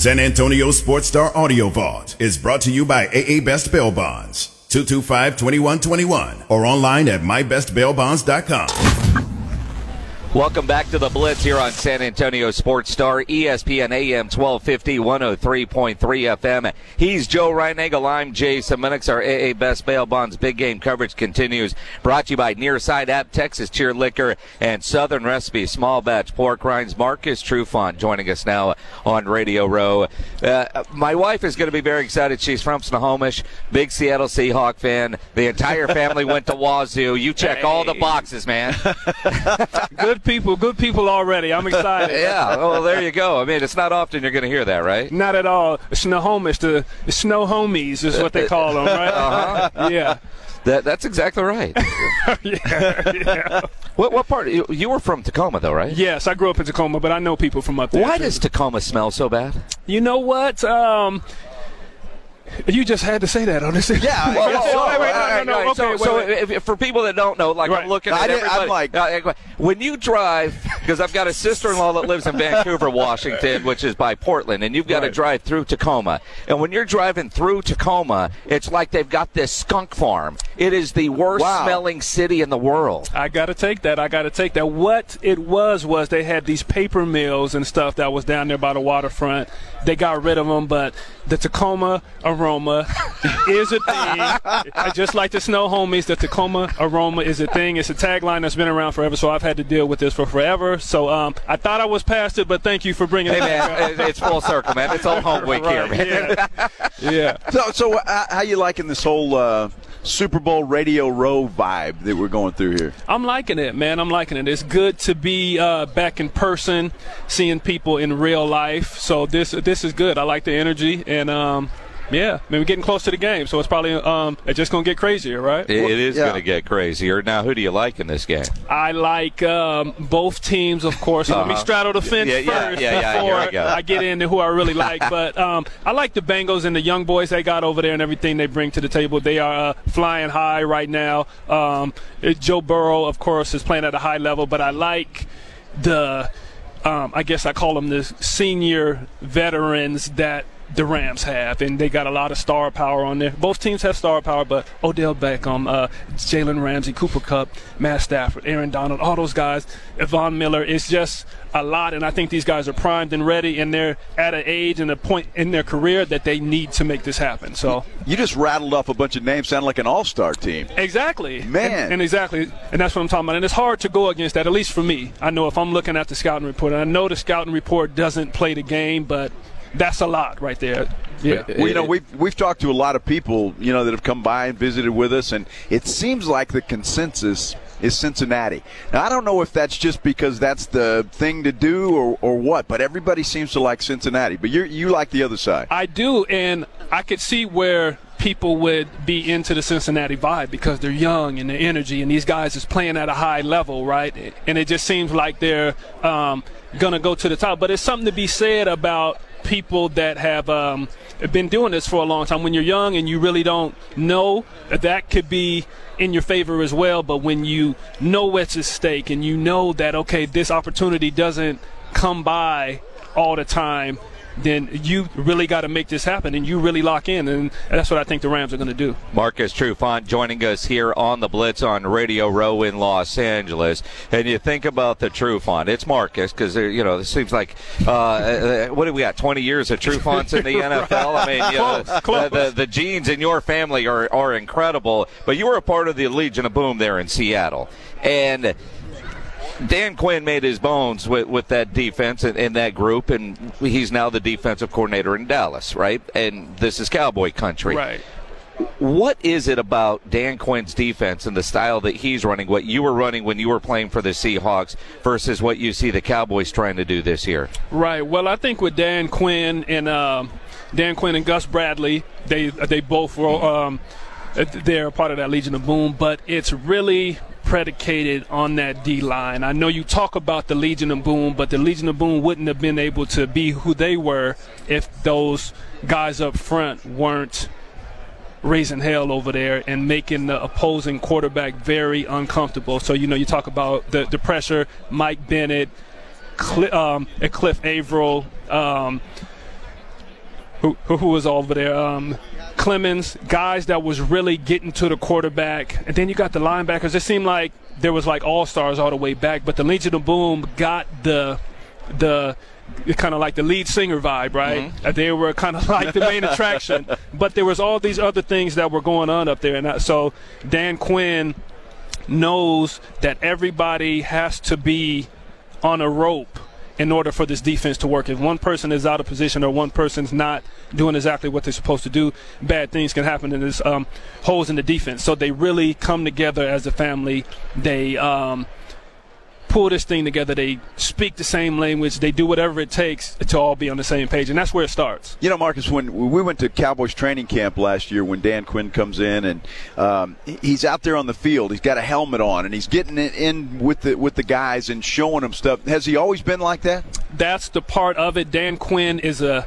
San Antonio Sports Star Audio Vault is brought to you by AA Best Bail Bonds, 225-2121, or online at mybestbailbonds.com. Welcome back to the Blitz here on San Antonio Sports Star, ESPN AM 1250, 103.3 FM. He's Joe Reinagle. I'm Jason Minix. Our AA Best Bail Bonds big game coverage continues. Brought to you by Nearside App, Texas Cheer Liquor, and Southern Recipe Small Batch Pork Rinds. Marcus Trufant joining us now on Radio Row. Uh, my wife is going to be very excited. She's from Snohomish, big Seattle Seahawk fan. The entire family went to Wazoo. You check hey. all the boxes, man. Good good people, good people already. I'm excited. yeah, well, there you go. I mean, it's not often you're going to hear that, right? Not at all. Snohomish, the, the snow homies is what they call them, right? Uh-huh. Yeah. That, that's exactly right. yeah, yeah. What, what part? You, you, were from Tacoma, though, right? Yes, I grew up in Tacoma, but I know people from up there. Why too. does Tacoma smell so bad? You know what? Um, you just had to say that on this. Yeah. well, well, wait, wait, no, no, no. Okay, so, wait, so if, for people that don't know, like right. I'm looking at I everybody. I'm like, uh, when you drive, because I've got a sister-in-law that lives in Vancouver, Washington, which is by Portland, and you've got right. to drive through Tacoma. And when you're driving through Tacoma, it's like they've got this skunk farm. It is the worst wow. smelling city in the world. I got to take that. I got to take that. What it was was they had these paper mills and stuff that was down there by the waterfront. They got rid of them, but the Tacoma aroma is a thing. I just like the snow homies, the Tacoma aroma is a thing. It's a tagline that's been around forever, so I've had to deal with this for forever. So um, I thought I was past it, but thank you for bringing hey, it man, back. It's full circle, man. It's all home week right, here, man. Yeah. yeah. So, so uh, how you liking this whole uh, Super Bowl Radio Row vibe that we're going through here? I'm liking it, man. I'm liking it. It's good to be uh, back in person, seeing people in real life. So this this is good. I like the energy, and um, yeah, I mean, we're getting close to the game, so it's probably um, it's just going to get crazier, right? it, it is yeah. going to get crazier. Now, who do you like in this game? I like um, both teams, of course. Uh-huh. Let me uh-huh. straddle the fence yeah, first yeah, yeah, before I get into who I really like. but um, I like the Bengals and the young boys they got over there and everything they bring to the table. They are uh, flying high right now. Um, Joe Burrow, of course, is playing at a high level, but I like the. Um, I guess I call them the senior veterans that the Rams have, and they got a lot of star power on there. Both teams have star power, but Odell Beckham, uh, Jalen Ramsey, Cooper Kupp, Matt Stafford, Aaron Donald, all those guys, Von Miller. It's just a lot, and I think these guys are primed and ready, and they're at an age and a point in their career that they need to make this happen. So you just rattled off a bunch of names, sound like an all-star team. Exactly, man, and, and, exactly, and that's what I'm talking about. And it's hard to go against that, at least for me. I know if I'm looking at the scouting report, and I know the scouting report doesn't play the game, but that's a lot right there. Yeah. Well, you know, we've we've talked to a lot of people, you know, that have come by and visited with us, and it seems like the consensus is Cincinnati. Now, I don't know if that's just because that's the thing to do or, or what, but everybody seems to like Cincinnati. But you you like the other side. I do, and I could see where people would be into the Cincinnati vibe because they're young and the energy, and these guys is playing at a high level, right? And it just seems like they're um, going to go to the top. But it's something to be said about people that have um, been doing this for a long time. When you're young and you really don't know, that could be in your favor as well. But when you know what's at stake and you know that, okay, this opportunity doesn't come by all the time, then you really got to make this happen and you really lock in. And that's what I think the Rams are going to do. Marcus Trufant joining us here on the Blitz on Radio Row in Los Angeles. And you think about the Trufant, it's Marcus because, you know, it seems like, uh, uh, what do we got, 20 years of Trufants in the NFL? I mean, you know, close, The, the, the, genes in your family are, are incredible. But you were a part of the Legion of Boom there in Seattle. And Dan Quinn made his bones with, with that defense and, and, that group, and he's now the defensive coordinator in Dallas, right? And this is Cowboy country. Right. What is it about Dan Quinn's defense and the style that he's running, what you were running when you were playing for the Seahawks, versus what you see the Cowboys trying to do this year? Right. Well, I think with Dan Quinn and uh, Dan Quinn and Gus Bradley, they they both were. Um, they're part of that Legion of Boom, but it's really predicated on that D line. I know you talk about the Legion of Boom, but the Legion of Boom wouldn't have been able to be who they were if those guys up front weren't raising hell over there and making the opposing quarterback very uncomfortable. So, you know, you talk about the, the pressure, Mike Bennett, Cliff, um, Cliff Avril, um, who, who was over there? Um, Clemons, guys that was really getting to the quarterback. And then you got the linebackers. It seemed like there was like all stars all the way back, but the Legion of Boom got the the kind of like the lead singer vibe, right? Mm-hmm. They were kind of like the main attraction, but there was all these other things that were going on up there, and so Dan Quinn knows that everybody has to be on a rope in order for this defense to work. If one person is out of position or one person's not doing exactly what they're supposed to do, bad things can happen and there's um, holes in the defense. So they really come together as a family. They um, pull this thing together. They speak the same language. They do whatever it takes to all be on the same page, and that's where it starts. You know, Marcus, when we went to Cowboys training camp last year, when Dan Quinn comes in and um, he's out there on the field, he's got a helmet on, and he's getting it in with the with the guys and showing them stuff. Has he always been like that? That's the part of it. Dan Quinn is a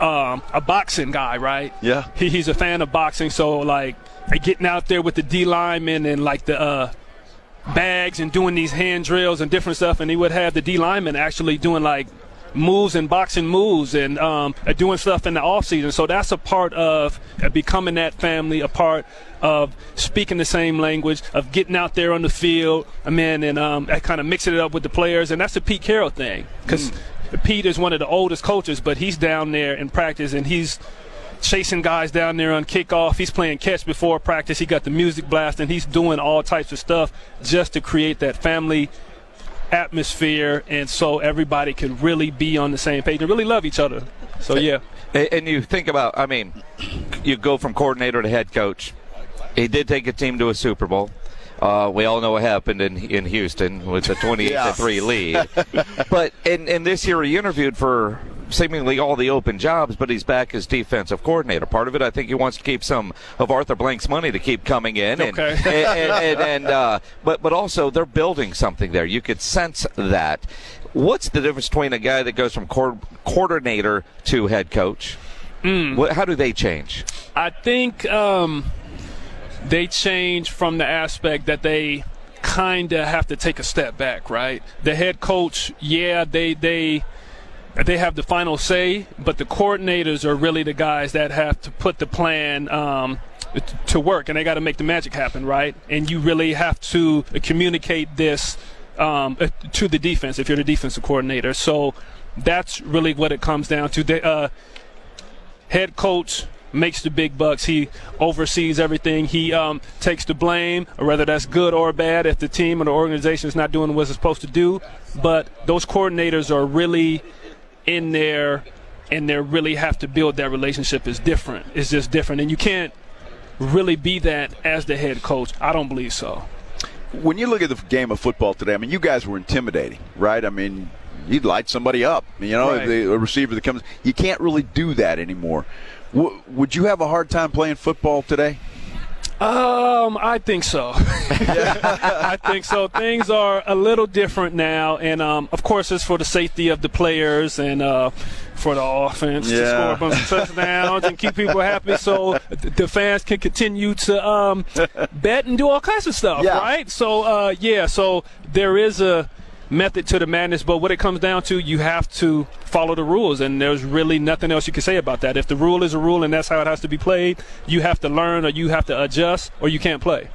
um, a boxing guy, right? Yeah. He, he's a fan of boxing, so like getting out there with the D linemen and like the uh, bags and doing these hand drills and different stuff, and he would have the D lineman actually doing like moves and boxing moves and um, doing stuff in the off season. So that's a part of becoming that family, a part of speaking the same language, of getting out there on the field, I mean, and um, kind of mixing it up with the players. And that's the Pete Carroll thing because mm. Pete is one of the oldest coaches, but he's down there in practice and he's chasing guys down there on kickoff. He's playing catch before practice. He got the music blasting. He's doing all types of stuff just to create that family atmosphere and so everybody can really be on the same page and really love each other. So yeah. And you think about, I mean, you go from coordinator to head coach. He did take a team to a Super Bowl. Uh, we all know what happened in in Houston with the 28 yeah. to three lead. but in, in this year, he interviewed for seemingly all the open jobs, but he's back as defensive coordinator. Part of it, I think, he wants to keep some of Arthur Blank's money to keep coming in, and okay. and, and, and, and uh, but but also they're building something there. You could sense that. What's the difference between a guy that goes from co- coordinator to head coach? Mm. What, how do they change? I think um, they change from the aspect that they kind of have to take a step back, right? The head coach, yeah, they they they have the final say, but the coordinators are really the guys that have to put the plan um, to work, and they got to make the magic happen, right? And you really have to communicate this um, uh, to the defense if you're the defensive coordinator. So that's really what it comes down to. The uh, head coach makes the big bucks. He oversees everything. He um, takes the blame, whether that's good or bad, if the team or the organization is not doing what it's supposed to do. But those coordinators are really in there and they really have to build that relationship is different. It's just different. And you can't really be that as the head coach. I don't believe so. When you look at the game of football today, I mean, you guys were intimidating, right? I mean, you'd light somebody up. You know, right. the a receiver that comes, you can't really do that anymore. W- would you have a hard time playing football today? Um, I think so. I think so. Things are a little different now, and um, of course, it's for the safety of the players and uh, for the offense yeah. to score a bunch of touchdowns and keep people happy, so the fans can continue to um, bet and do all kinds of stuff, yeah. right? So, uh, yeah, so there is a method to the madness, but what it comes down to, you have to follow the rules, and there's really nothing else you can say about that. If the rule is a rule and that's how it has to be played, you have to learn or you have to adjust or you can't play.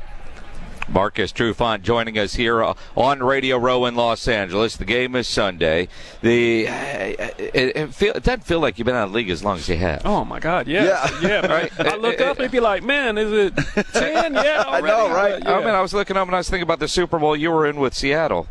Marcus Trufant joining us here uh, on Radio Row in Los Angeles. The game is Sunday. The uh, it, it, feel, it, doesn't feel like you've been out of the league as long as you have. Oh my God, yes. yeah, yeah. Right. I look up and be like, man, is it ten? Yeah, already? I know, right? Yeah. I mean, I was looking up and I was thinking about the Super Bowl you were in with Seattle.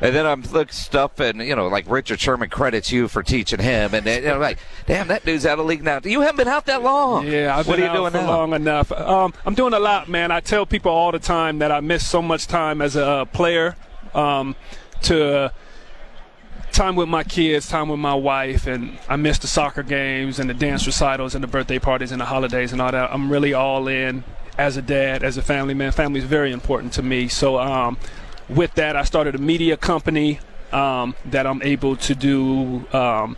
And then I'm looking stuff, and you know, like Richard Sherman credits you for teaching him, and then, you know, like, damn, that dude's out of league now. You haven't been out that long. Yeah, I've what been are you out doing for now? long enough. Um, I'm doing a lot, man. I tell people all the time that I miss so much time as a player um, to time with my kids, time with my wife, and I miss the soccer games and the dance recitals and the birthday parties and the holidays and all that. I'm really all in as a dad, as a family man. Family is very important to me. So um, with that, I started a media company um, that I'm able to do um,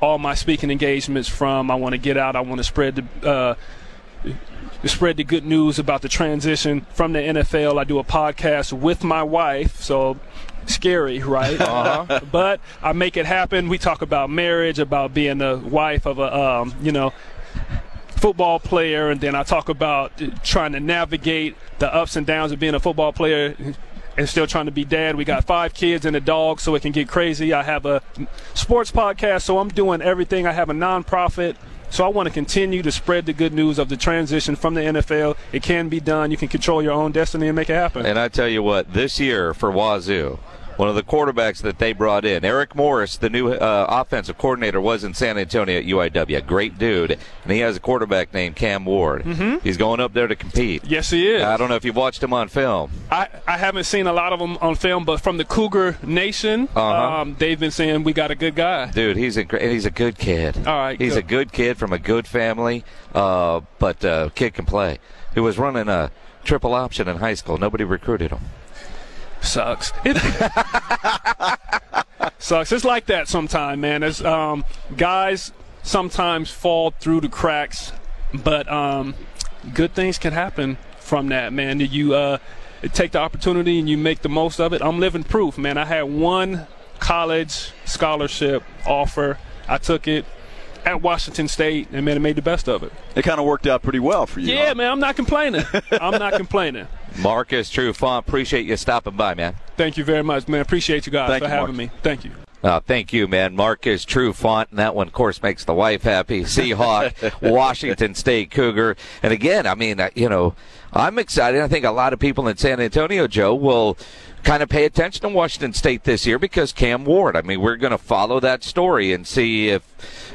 all my speaking engagements from. I want to get out. I want to spread the. Uh, spread the good news about the transition from the NFL. I do a podcast with my wife, so scary, right? Uh-huh. but I make it happen. We talk about marriage, about being the wife of a, um, you know, football player, and then I talk about trying to navigate the ups and downs of being a football player and still trying to be dad. We got five kids and a dog, so it can get crazy. I have a sports podcast, so I'm doing everything. I have a nonprofit. So I want to continue to spread the good news of the transition from the NFL. It can be done. You can control your own destiny and make it happen. And I tell you what, this year for Wazoo, one of the quarterbacks that they brought in. Eric Morris, the new uh, offensive coordinator, was in San Antonio at UIW. Great dude. And he has a quarterback named Cam Ward. Mm-hmm. He's going up there to compete. Yes, he is. I don't know if you've watched him on film. I, I haven't seen a lot of them on film, but from the Cougar Nation, uh-huh. um, they've been saying we got a good guy. Dude, he's a he's a good kid. All right, he's good. a good kid from a good family, uh, but uh, kid can play. He was running a triple option in high school. Nobody recruited him sucks. It sucks. It's like that sometimes, man. As um, guys sometimes fall through the cracks, but um, good things can happen from that, man. You uh, take the opportunity and you make the most of it. I'm living proof, man. I had one college scholarship offer. I took it at Washington State, and man, it made the best of it. It kind of worked out pretty well for you. Yeah, huh? man, I'm not complaining. I'm not complaining. Marcus Trufant, appreciate you stopping by, man. Thank you very much, man. Appreciate you guys Thank for you, having Mark. me. Thank you. Uh, thank you, man. Marcus Trufant, and that one, of course, makes the wife happy. Seahawk, Washington State Cougar. And again, I mean, uh, you know, I'm excited. I think a lot of people in San Antonio, Joe, will kind of pay attention to Washington State this year because Cam Ward. I mean, we're going to follow that story and see if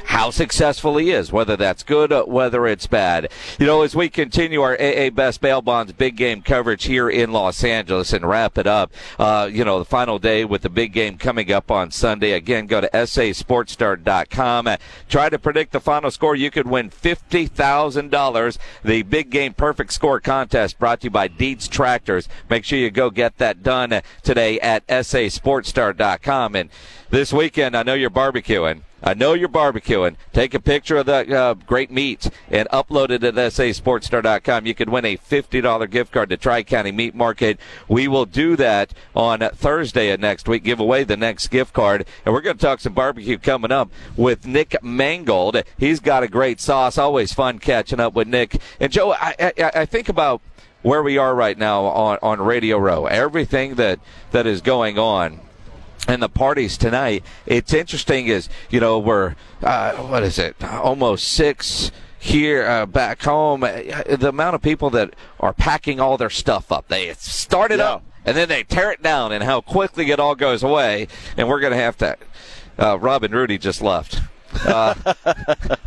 how successful he is, whether that's good, whether it's bad. You know, as we continue our AA Best Bail Bonds big game coverage here in Los Angeles and wrap it up, uh, you know, the final day with the big game coming up on Sunday. Again, go to sasportsstar.com. Uh, try to predict the final score. You could win $50,000. The big game perfect score contest brought to you by Deeds Tractors. Make sure you go get that done today at sasportsstar.com. And this weekend, I know you're barbecuing. I know you're barbecuing. Take a picture of the uh, great meat and upload it at sasportsstar.com. You could win a $50 gift card to Tri County Meat Market. We will do that on Thursday of next week, give away the next gift card. And we're going to talk some barbecue coming up with Nick Mangold. He's got a great sauce. Always fun catching up with Nick. And Joe, I, I, I think about where we are right now on, on Radio Row, everything that, that is going on and the parties tonight. It's interesting is, you know, we're, uh, what is it, almost six here uh, back home. The amount of people that are packing all their stuff up. They start it Yeah. up and then they tear it down and how quickly it all goes away. And we're going to have to, uh, Rob and Rudy just left. Uh,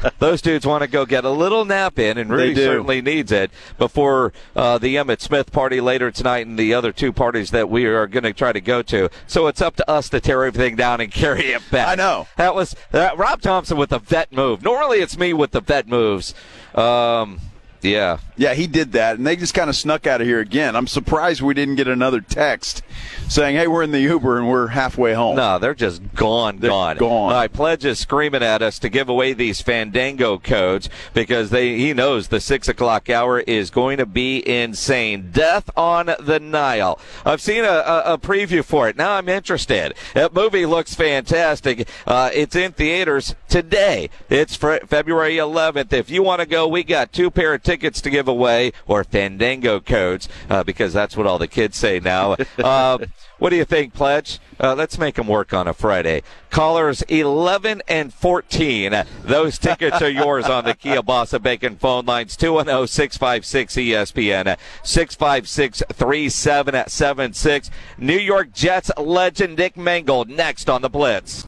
those dudes want to go get a little nap in, and Rudy certainly needs it before uh, the Emmitt Smith party later tonight and the other two parties that we are going to try to go to. So it's up to us to tear everything down and carry it back. I know. that was uh, Rob Thompson with the vet move. Normally it's me with the vet moves. Um, yeah, Yeah, he did that, and they just kind of snuck out of here again. I'm surprised we didn't get another text saying, "Hey, we're in the Uber and we're halfway home." No, they're just gone, They're gone. gone. My Pledge is screaming at us to give away these Fandango codes because they he knows the six o'clock hour is going to be insane. Death on the Nile. I've seen a, a, a preview for it. Now I'm interested. That movie looks fantastic. Uh, it's in theaters today. It's February 11th. If you want to go, we got two pair of tickets to give away or Fandango codes uh, because that's what all the kids say now. Uh, what do you think, Pledge? Uh, let's make them work on a Friday. Callers 11 and 14. Those tickets are yours on the Kia Bossa Bacon phone lines 210 656 ESPN 656 3776. New York Jets legend Nick Mangold next on the Blitz.